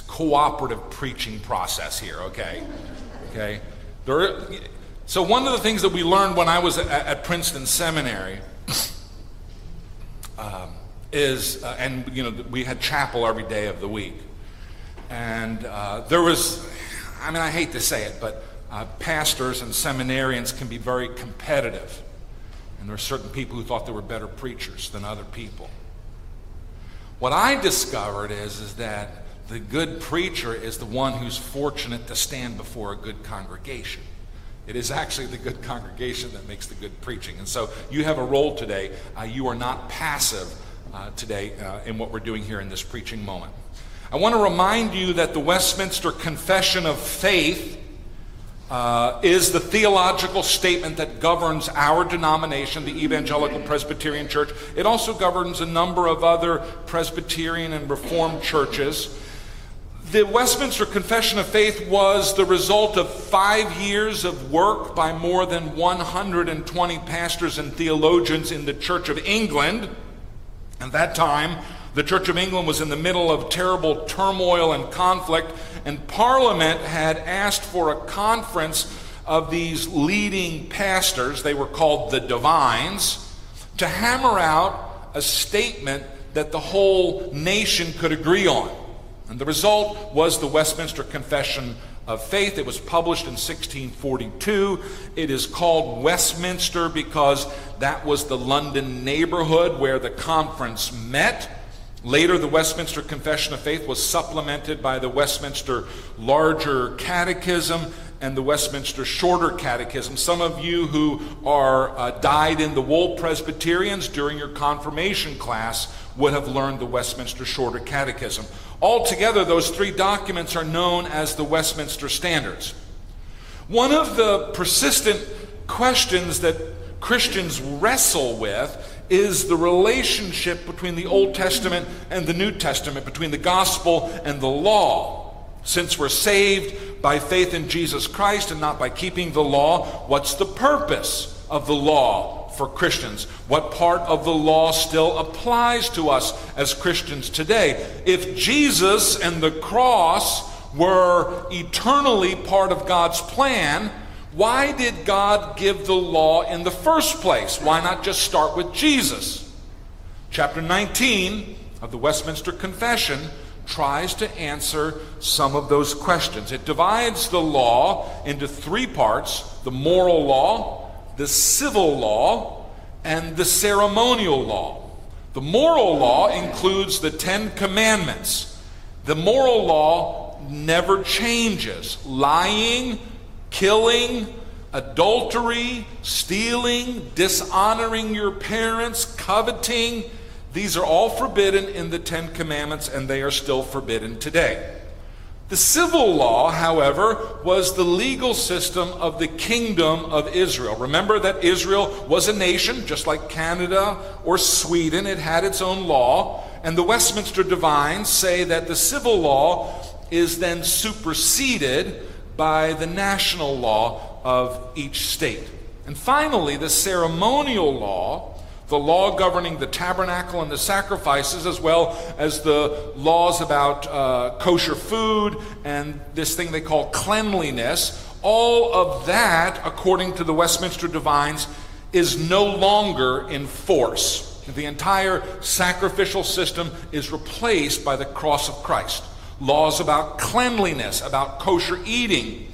It's cooperative preaching process here, okay? Okay? There, so one of the things that we learned when I was at, at Princeton Seminary um, is, uh, and you know, we had chapel every day of the week. And uh, there was, I mean, I hate to say it, but uh, pastors and seminarians can be very competitive. And there are certain people who thought they were better preachers than other people. What I discovered is, is that the good preacher is the one who's fortunate to stand before a good congregation. It is actually the good congregation that makes the good preaching. And so you have a role today. Uh, you are not passive uh, today uh, in what we're doing here in this preaching moment. I want to remind you that the Westminster Confession of Faith uh, is the theological statement that governs our denomination, the Evangelical Presbyterian Church. It also governs a number of other Presbyterian and Reformed churches. The Westminster Confession of Faith was the result of five years of work by more than 120 pastors and theologians in the Church of England. At that time, the Church of England was in the middle of terrible turmoil and conflict, and Parliament had asked for a conference of these leading pastors, they were called the divines, to hammer out a statement that the whole nation could agree on. And the result was the Westminster Confession of Faith. It was published in 1642. It is called Westminster because that was the London neighborhood where the conference met. Later, the Westminster Confession of Faith was supplemented by the Westminster Larger Catechism and the Westminster Shorter Catechism. Some of you who are uh, dyed in the wool Presbyterians during your confirmation class would have learned the Westminster Shorter Catechism. Altogether, those three documents are known as the Westminster Standards. One of the persistent questions that Christians wrestle with is the relationship between the Old Testament and the New Testament, between the gospel and the law. Since we're saved by faith in Jesus Christ and not by keeping the law, what's the purpose of the law for Christians? What part of the law still applies to us as Christians today? If Jesus and the cross were eternally part of God's plan, why did God give the law in the first place? Why not just start with Jesus? Chapter 19 of the Westminster Confession tries to answer some of those questions. It divides the law into three parts the moral law, the civil law, and the ceremonial law. The moral law includes the Ten Commandments. The moral law never changes. Lying, killing, adultery, stealing, dishonoring your parents, coveting, these are all forbidden in the Ten Commandments and they are still forbidden today. The civil law, however, was the legal system of the kingdom of Israel. Remember that Israel was a nation, just like Canada or Sweden. It had its own law. And the Westminster Divines say that the civil law is then superseded by the national law of each state. And finally, the ceremonial law the law governing the tabernacle and the sacrifices, as well as the laws about uh, kosher food and this thing they call cleanliness, all of that, according to the Westminster Divines, is no longer in force. The entire sacrificial system is replaced by the cross of Christ. Laws about cleanliness, about kosher eating,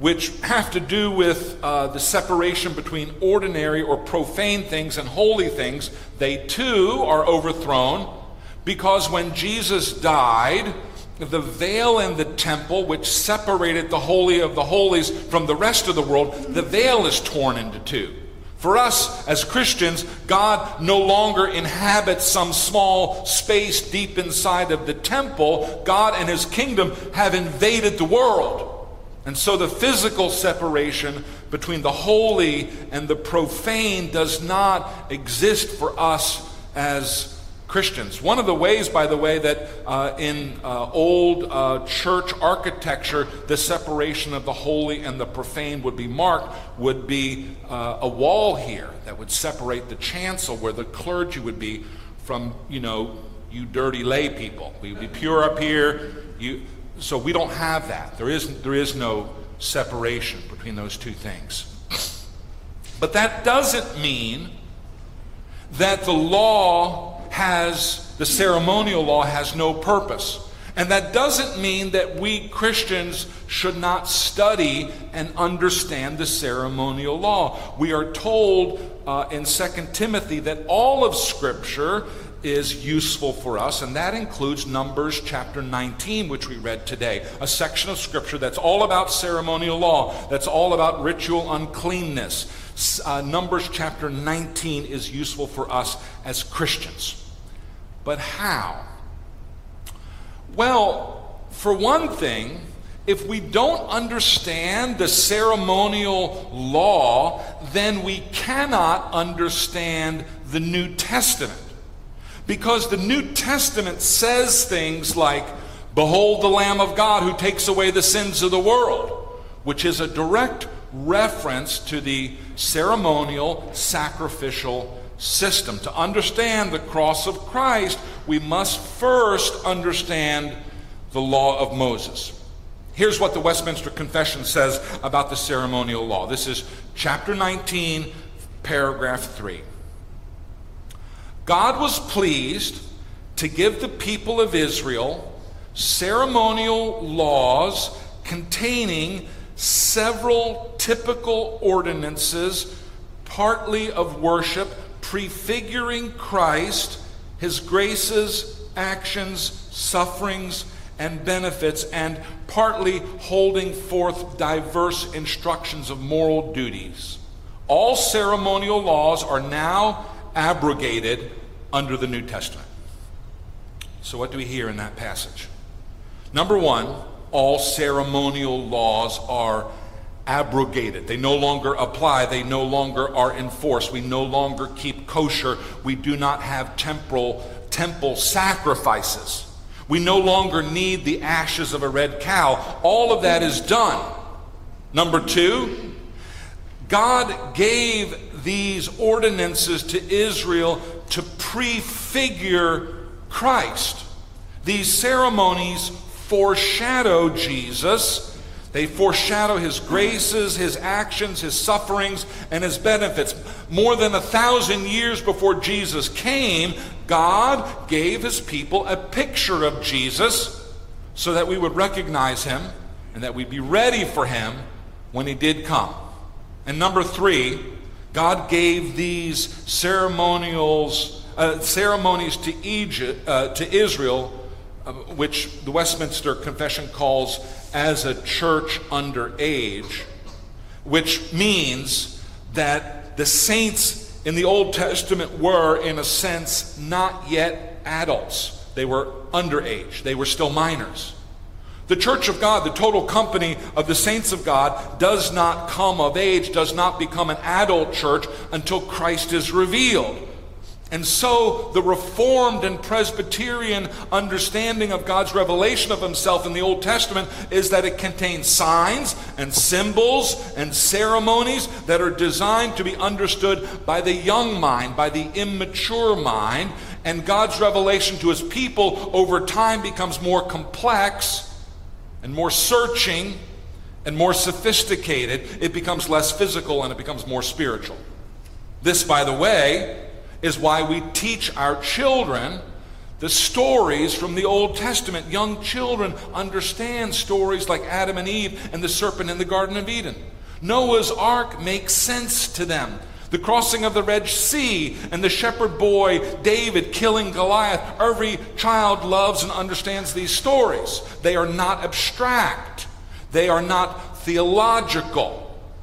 which have to do with uh, the separation between ordinary or profane things and holy things, they too are overthrown because when Jesus died, the veil in the temple, which separated the Holy of the Holies from the rest of the world, the veil is torn into two. For us as Christians, God no longer inhabits some small space deep inside of the temple. God and His kingdom have invaded the world. And so the physical separation between the holy and the profane does not exist for us as Christians. One of the ways, by the way, that uh, in uh, old uh, church architecture the separation of the holy and the profane would be marked would be uh, a wall here that would separate the chancel where the clergy would be from, you know, you dirty lay people. We'd be pure up here. You, so we don't have that. There is, there is no separation between those two things. But that doesn't mean that the law has, the ceremonial law has no purpose. And that doesn't mean that we Christians should not study and understand the ceremonial law. We are told uh, in 2 Timothy that all of Scripture is useful for us, and that includes Numbers chapter 19, which we read today, a section of Scripture that's all about ceremonial law, that's all about ritual uncleanness. Uh, Numbers chapter 19 is useful for us as Christians. But how? Well, for one thing, if we don't understand the ceremonial law, then we cannot understand the New Testament. Because the New Testament says things like, Behold the Lamb of God who takes away the sins of the world, which is a direct reference to the ceremonial sacrificial system. To understand the cross of Christ, we must first understand the law of Moses. Here's what the Westminster Confession says about the ceremonial law. This is chapter 19, paragraph 3. God was pleased to give the people of Israel ceremonial laws containing several typical ordinances, partly of worship, prefiguring Christ, his graces, actions, sufferings, and benefits, and partly holding forth diverse instructions of moral duties. All ceremonial laws are now abrogated under the New Testament. So, what do we hear in that passage? Number one, all ceremonial laws are abrogated. They no longer apply. They no longer are enforced. We no longer keep kosher. We do not have temporal temple sacrifices. We no longer need the ashes of a red cow. All of that is done. Number two, God gave these ordinances to Israel to prefigure Christ. These ceremonies foreshadow Jesus. They foreshadow his graces, his actions, his sufferings, and his benefits. More than a thousand years before Jesus came, God gave his people a picture of Jesus so that we would recognize him and that we'd be ready for him when he did come. And number three, God gave these ceremonials, uh, ceremonies to Egypt, uh, to Israel, uh, which the Westminster Confession calls as a church under age, which means that the saints in the Old Testament were, in a sense, not yet adults. They were underage. They were still minors. The church of God, the total company of the saints of God, does not come of age, does not become an adult church until Christ is revealed. And so, the Reformed and Presbyterian understanding of God's revelation of Himself in the Old Testament is that it contains signs and symbols and ceremonies that are designed to be understood by the young mind, by the immature mind. And God's revelation to His people over time becomes more complex and more searching and more sophisticated, it becomes less physical and it becomes more spiritual. This, by the way, is why we teach our children the stories from the Old Testament. Young children understand stories like Adam and Eve and the serpent in the Garden of Eden. Noah's ark makes sense to them the crossing of the Red Sea, and the shepherd boy David killing Goliath. Every child loves and understands these stories. They are not abstract, they are not theological.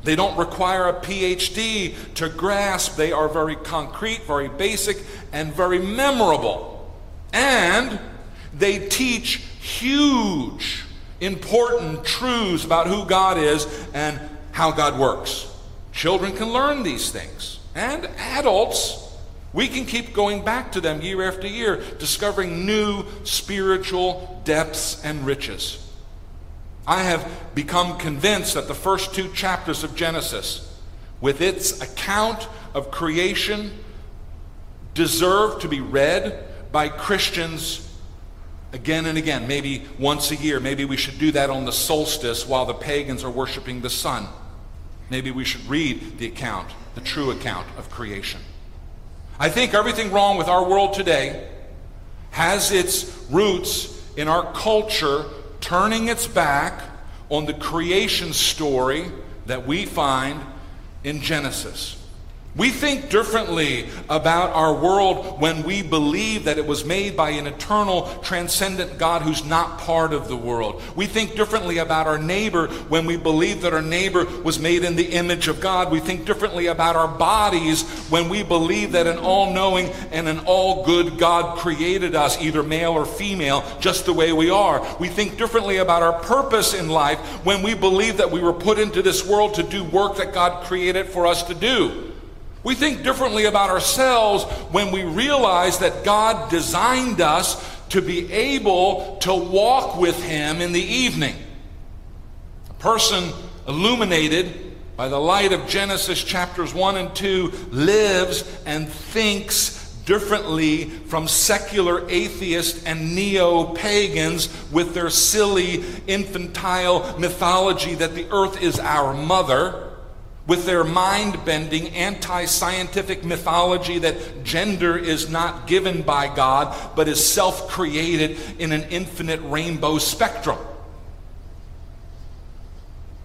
They don't require a PhD to grasp. They are very concrete, very basic, and very memorable. And they teach huge, important truths about who God is and how God works. Children can learn these things. And adults, we can keep going back to them year after year, discovering new spiritual depths and riches. I have become convinced that the first two chapters of Genesis, with its account of creation, deserve to be read by Christians again and again, maybe once a year. Maybe we should do that on the solstice while the pagans are worshiping the sun. Maybe we should read the account, the true account of creation. I think everything wrong with our world today has its roots in our culture turning its back on the creation story that we find in Genesis. We think differently about our world when we believe that it was made by an eternal, transcendent God who's not part of the world. We think differently about our neighbor when we believe that our neighbor was made in the image of God. We think differently about our bodies when we believe that an all knowing and an all good God created us, either male or female, just the way we are. We think differently about our purpose in life when we believe that we were put into this world to do work that God created for us to do. We think differently about ourselves when we realize that God designed us to be able to walk with Him in the evening. A person illuminated by the light of Genesis chapters 1 and 2 lives and thinks differently from secular atheists and neo pagans with their silly infantile mythology that the earth is our mother with their mind bending, anti scientific mythology that gender is not given by God, but is self created in an infinite rainbow spectrum.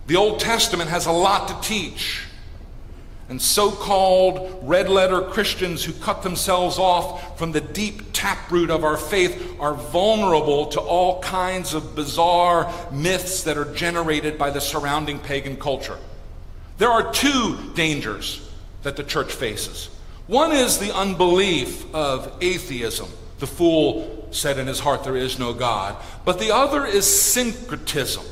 The Old Testament has a lot to teach. And so called red letter Christians who cut themselves off from the deep taproot of our faith are vulnerable to all kinds of bizarre myths that are generated by the surrounding pagan culture. There are two dangers that the church faces. One is the unbelief of atheism. The fool said in his heart, There is no God. But the other is syncretism,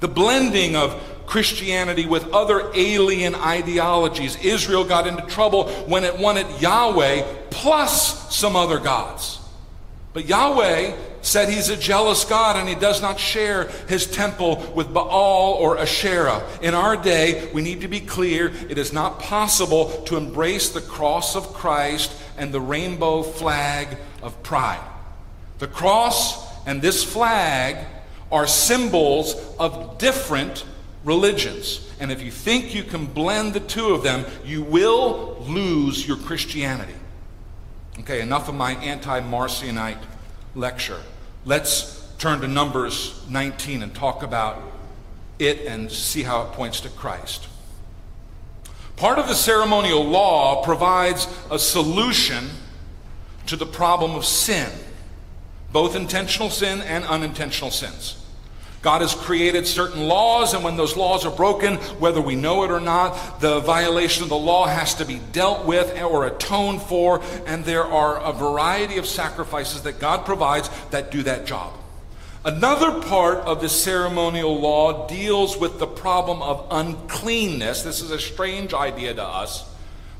the blending of Christianity with other alien ideologies. Israel got into trouble when it wanted Yahweh plus some other gods. But Yahweh said he's a jealous God and he does not share his temple with Baal or Asherah. In our day, we need to be clear it is not possible to embrace the cross of Christ and the rainbow flag of pride. The cross and this flag are symbols of different religions. And if you think you can blend the two of them, you will lose your Christianity. Okay, enough of my anti Marcionite lecture. Let's turn to Numbers 19 and talk about it and see how it points to Christ. Part of the ceremonial law provides a solution to the problem of sin, both intentional sin and unintentional sins. God has created certain laws, and when those laws are broken, whether we know it or not, the violation of the law has to be dealt with or atoned for, and there are a variety of sacrifices that God provides that do that job. Another part of the ceremonial law deals with the problem of uncleanness. This is a strange idea to us,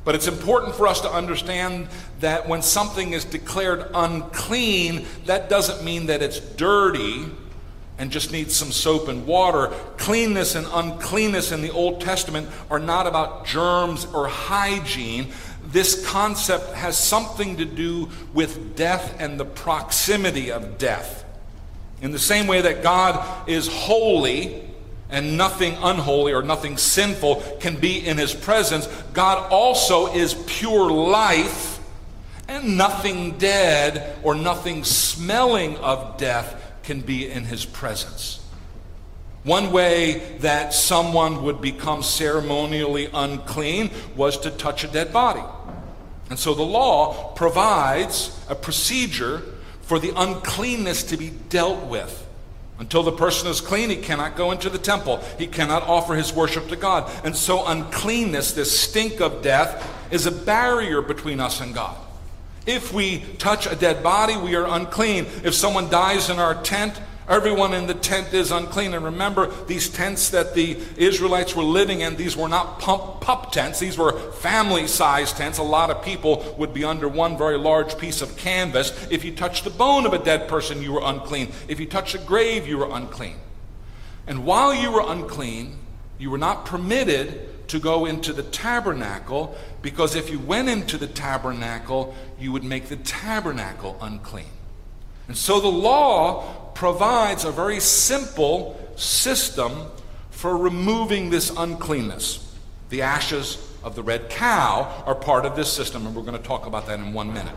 but it's important for us to understand that when something is declared unclean, that doesn't mean that it's dirty and just needs some soap and water. Cleanness and uncleanness in the Old Testament are not about germs or hygiene. This concept has something to do with death and the proximity of death. In the same way that God is holy and nothing unholy or nothing sinful can be in his presence, God also is pure life and nothing dead or nothing smelling of death can be in his presence. One way that someone would become ceremonially unclean was to touch a dead body. And so the law provides a procedure for the uncleanness to be dealt with. Until the person is clean, he cannot go into the temple. He cannot offer his worship to God. And so, uncleanness, this stink of death, is a barrier between us and God. If we touch a dead body, we are unclean. If someone dies in our tent, everyone in the tent is unclean. And remember, these tents that the Israelites were living in, these were not pump, pup tents. These were family sized tents. A lot of people would be under one very large piece of canvas. If you touched the bone of a dead person, you were unclean. If you touched a grave, you were unclean. And while you were unclean, you were not permitted to go into the tabernacle because if you went into the tabernacle, you would make the tabernacle unclean. And so the law provides a very simple system for removing this uncleanness. The ashes of the red cow are part of this system, and we're going to talk about that in one minute.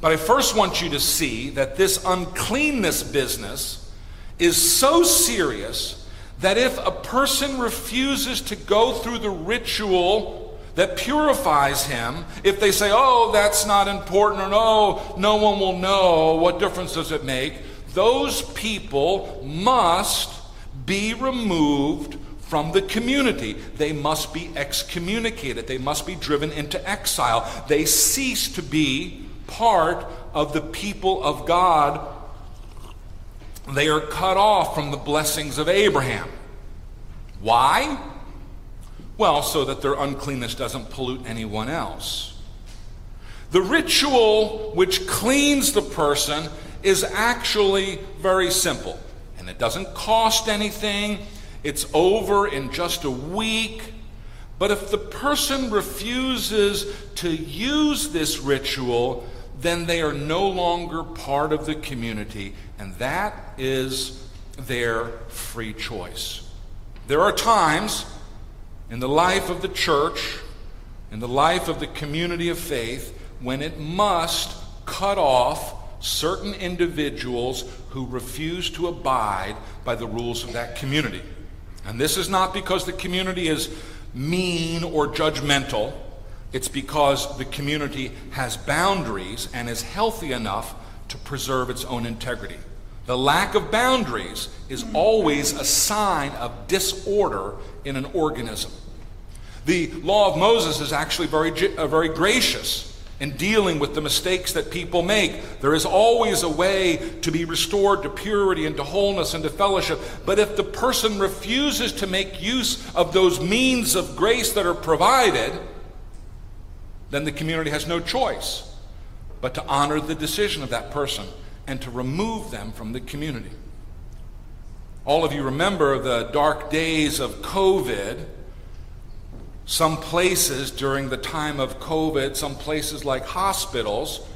But I first want you to see that this uncleanness business is so serious that if a person refuses to go through the ritual that purifies him, if they say, oh, that's not important, or no, no one will know, what difference does it make? Those people must be removed from the community. They must be excommunicated. They must be driven into exile. They cease to be part of the people of God. They are cut off from the blessings of Abraham. Why? Well, so that their uncleanness doesn't pollute anyone else. The ritual which cleans the person is actually very simple and it doesn't cost anything. It's over in just a week. But if the person refuses to use this ritual, then they are no longer part of the community, and that is their free choice. There are times in the life of the church, in the life of the community of faith, when it must cut off certain individuals who refuse to abide by the rules of that community. And this is not because the community is mean or judgmental, it's because the community has boundaries and is healthy enough to preserve its own integrity. The lack of boundaries is always a sign of disorder in an organism. The law of Moses is actually very, uh, very gracious in dealing with the mistakes that people make. There is always a way to be restored to purity and to wholeness and to fellowship. But if the person refuses to make use of those means of grace that are provided, then the community has no choice but to honor the decision of that person and to remove them from the community. All of you remember the dark days of COVID some places during the time of COVID, some places like hospitals,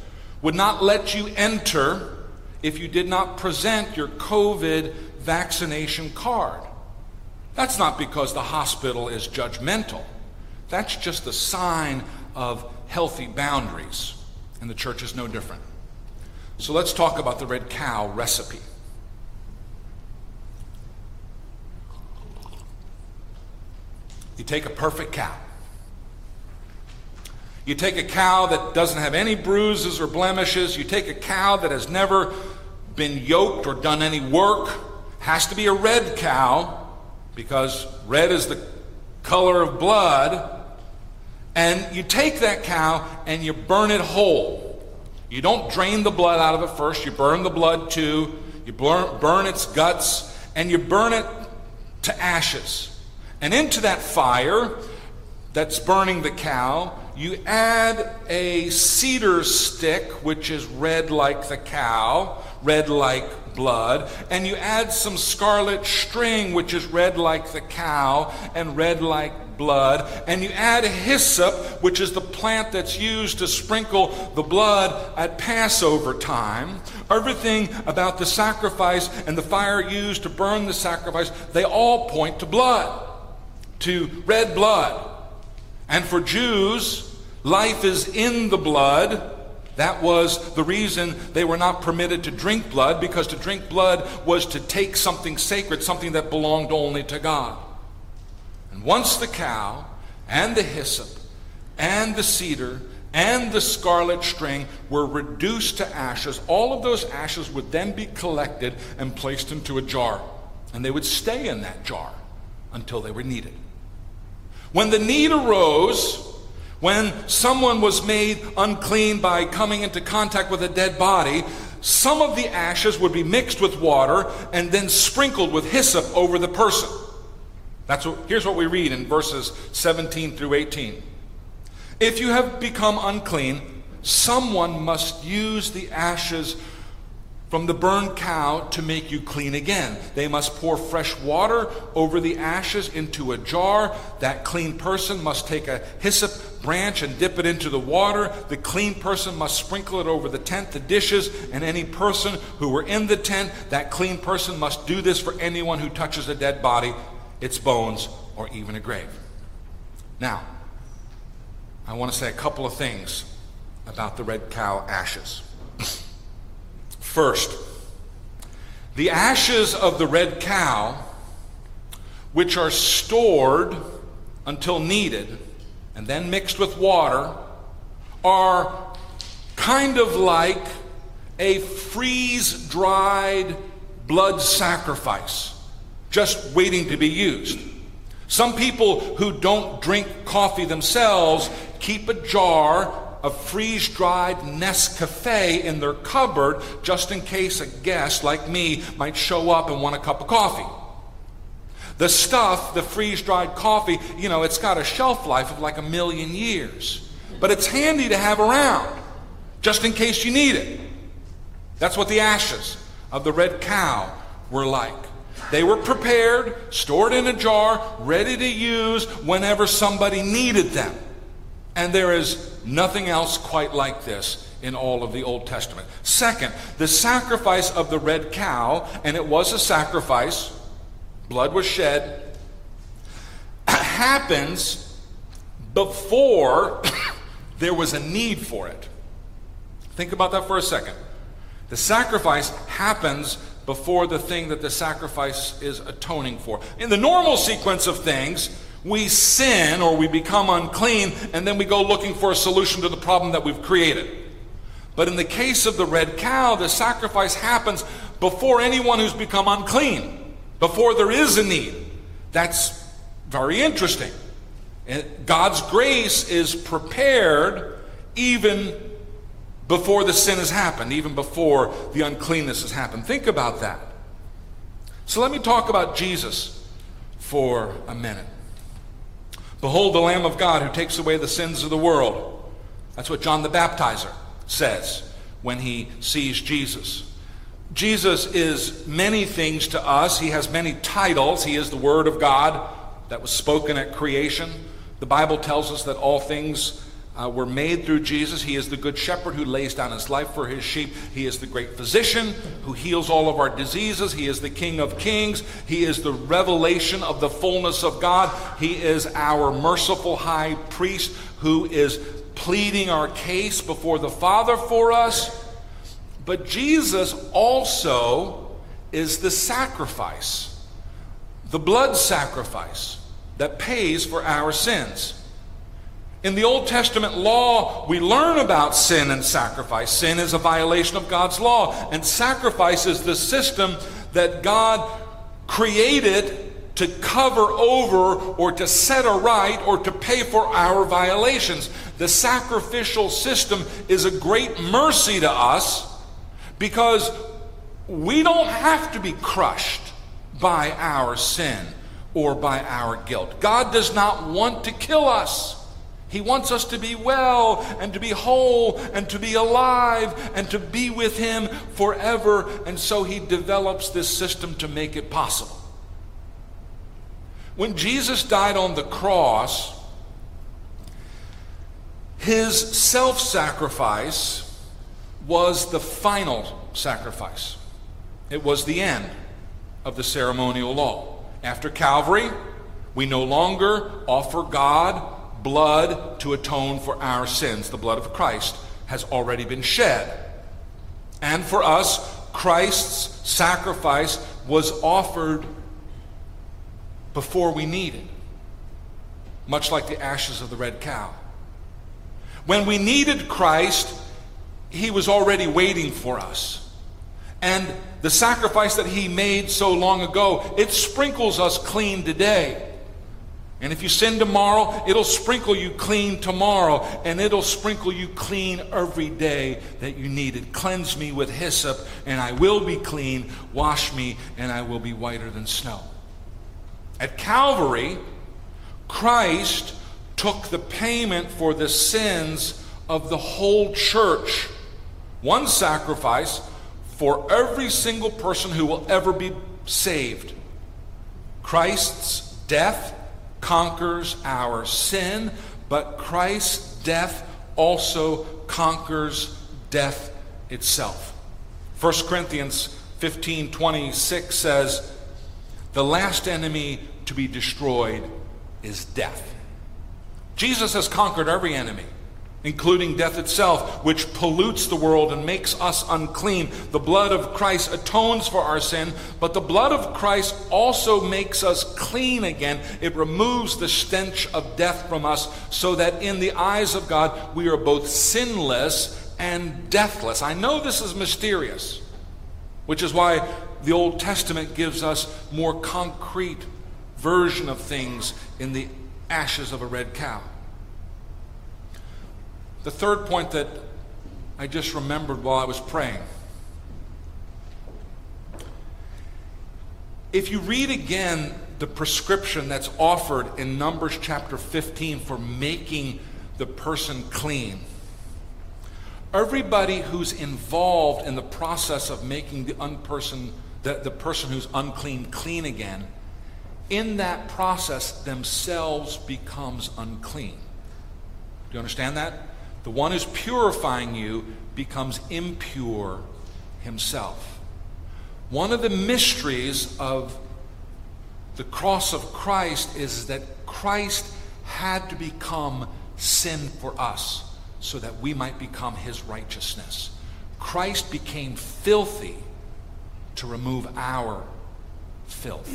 would not let you enter if you did not present your COVID vaccination card. That's not because the hospital is judgmental. That's just a sign of healthy boundaries. And the church is no different. So let's talk about the red cow recipe. You take a perfect cow. You take a cow that doesn't have any bruises or blemishes. You take a cow that has never been yoked or done any work. Has to be a red cow because red is the color of blood. And you take that cow and you burn it whole. You don't drain the blood out of it first. You burn the blood too. You burn, burn its guts and you burn it to ashes. And into that fire that's burning the cow, you add a cedar stick, which is red like the cow, red like blood, and you add some scarlet string, which is red like the cow and red like blood, and you add hyssop, which is the plant that's used to sprinkle the blood at Passover time. Everything about the sacrifice and the fire used to burn the sacrifice, they all point to blood to red blood. And for Jews, life is in the blood. That was the reason they were not permitted to drink blood, because to drink blood was to take something sacred, something that belonged only to God. And once the cow and the hyssop and the cedar and the scarlet string were reduced to ashes, all of those ashes would then be collected and placed into a jar. And they would stay in that jar until they were needed. When the need arose, when someone was made unclean by coming into contact with a dead body, some of the ashes would be mixed with water and then sprinkled with hyssop over the person. That's what, here's what we read in verses 17 through 18. If you have become unclean, someone must use the ashes from the burned cow to make you clean again. They must pour fresh water over the ashes into a jar. That clean person must take a hyssop branch and dip it into the water. The clean person must sprinkle it over the tent, the dishes, and any person who were in the tent. That clean person must do this for anyone who touches a dead body, its bones, or even a grave. Now, I want to say a couple of things about the red cow ashes. First, the ashes of the red cow, which are stored until needed and then mixed with water, are kind of like a freeze dried blood sacrifice, just waiting to be used. Some people who don't drink coffee themselves keep a jar of freeze dried Nescafe in their cupboard just in case a guest like me might show up and want a cup of coffee. The stuff, the freeze dried coffee, you know, it's got a shelf life of like a million years. But it's handy to have around just in case you need it. That's what the ashes of the red cow were like. They were prepared, stored in a jar, ready to use whenever somebody needed them. And there is nothing else quite like this in all of the Old Testament. Second, the sacrifice of the red cow, and it was a sacrifice, blood was shed, happens before there was a need for it. Think about that for a second. The sacrifice happens before the thing that the sacrifice is atoning for. In the normal sequence of things, we sin or we become unclean, and then we go looking for a solution to the problem that we've created. But in the case of the red cow, the sacrifice happens before anyone who's become unclean, before there is a need. That's very interesting. Eh, God's grace is prepared even before the sin has happened, even before the uncleanness has happened. Think about that. So let me talk about Jesus for a minute. Behold the Lamb of God who takes away the sins of the world. That's what John the Baptizer says when he sees Jesus. Jesus is many things to us. He has many titles. He is the Word of God that was spoken at creation. The Bible tells us that all things uh, were made through Jesus. He is the good shepherd who lays down his life for his sheep. He is the great physician who heals all of our diseases. He is the King of kings. He is the revelation of the fullness of God. He is our merciful high priest who is pleading our case before the Father for us. But Jesus also is the sacrifice, the blood sacrifice that pays for our sins. In the Old Testament law, we learn about sin and sacrifice. Sin is a violation of God's law, and sacrifice is the system that God created to cover over or to set aright or to pay for our violations. The sacrificial system is a great mercy to us because we don't have to be crushed by our sin or by our guilt. God does not want to kill us. He wants us to be well and to be whole and to be alive and to be with Him forever. And so He develops this system to make it possible. When Jesus died on the cross, His self sacrifice was the final sacrifice, it was the end of the ceremonial law. After Calvary, we no longer offer God blood to atone for our sins. The blood of Christ has already been shed. And for us, Christ's sacrifice was offered before we needed, it. much like the ashes of the red cow. When we needed Christ, he was already waiting for us. And the sacrifice that he made so long ago, it sprinkles us clean today. And if you sin tomorrow, it'll sprinkle you clean tomorrow, and it'll sprinkle you clean every day that you need it. Cleanse me with hyssop, and I will be clean. Wash me, and I will be whiter than snow. At Calvary, Christ took the payment for the sins of the whole church. One sacrifice for every single person who will ever be saved. Christ's death conquers our sin, but Christ's death also conquers death itself. 1 Corinthians 15 26 says, The last enemy to be destroyed is death. Jesus has conquered every enemy including death itself, which pollutes the world and makes us unclean. The blood of Christ atones for our sin, but the blood of Christ also makes us clean again. It removes the stench of death from us, so that in the eyes of God we are both sinless and deathless. I know this is mysterious, which is why the Old Testament gives us more concrete version of things in the ashes of a red cow. The third point that I just remembered while I was praying. If you read again the prescription that's offered in Numbers chapter 15 for making the person clean, everybody who's involved in the process of making the, unperson, the, the person who's unclean clean again, in that process themselves becomes unclean. Do you understand that? The one who's purifying you becomes impure himself. One of the mysteries of the cross of Christ is that Christ had to become sin for us so that we might become his righteousness. Christ became filthy to remove our filth.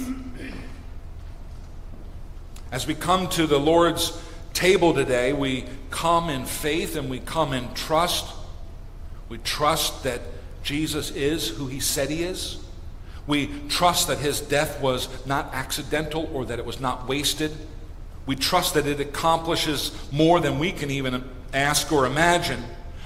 As we come to the Lord's table today, we come in faith and we come in trust. We trust that Jesus is who he said he is. We trust that his death was not accidental or that it was not wasted. We trust that it accomplishes more than we can even ask or imagine.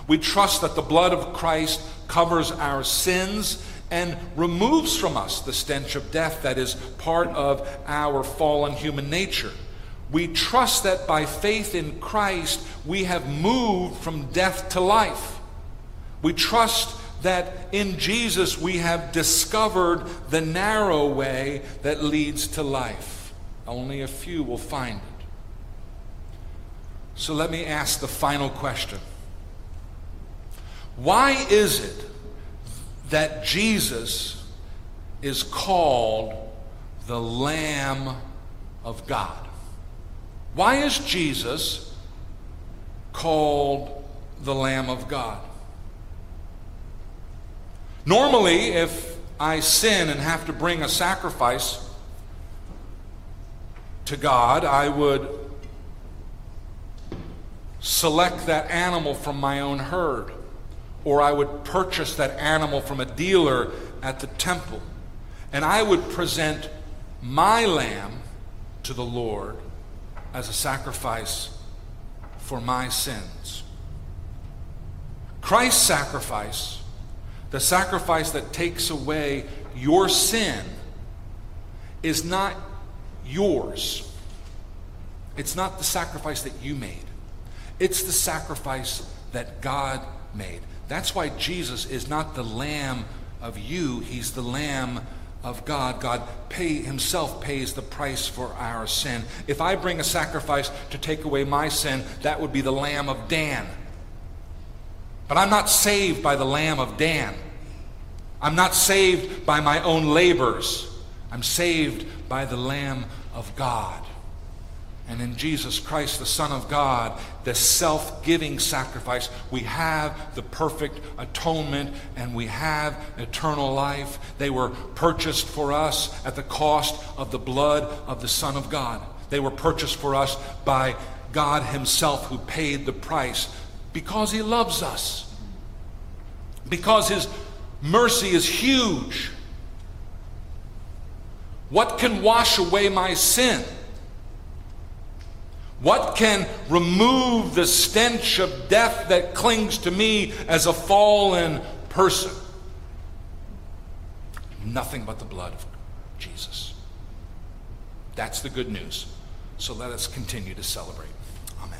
We trust that the blood of Christ covers our sins and removes from us the stench of death that is part of our fallen human nature. We trust that by faith in Christ, we have moved from death to life. We trust that in Jesus we have discovered the narrow way that leads to life. Only a few will find it. So let me ask the final question Why is it that Jesus is called the Lamb of God? Why is Jesus called the Lamb of God? Normally, if I sin and have to bring a sacrifice to God, I would select that animal from my own herd, or I would purchase that animal from a dealer at the temple, and I would present my lamb to the Lord as a sacrifice for my sins. Christ's sacrifice, the sacrifice that takes away your sin, is not yours. It's not the sacrifice that you made. It's the sacrifice that God made. That's why Jesus is not the lamb of you, he's the lamb of God. God pay, himself pays the price for our sin. If I bring a sacrifice to take away my sin, that would be the Lamb of Dan. But I'm not saved by the Lamb of Dan. I'm not saved by my own labors. I'm saved by the Lamb of God and in Jesus Christ, the Son of God, the self giving sacrifice, we have the perfect atonement and we have eternal life. They were purchased for us at the cost of the blood of the Son of God. They were purchased for us by God Himself, who paid the price because He loves us, because His mercy is huge. What can wash away my sin? What can remove the stench of death that clings to me as a fallen person? Nothing but the blood of Jesus. That's the good news. So let us continue to celebrate. Amen.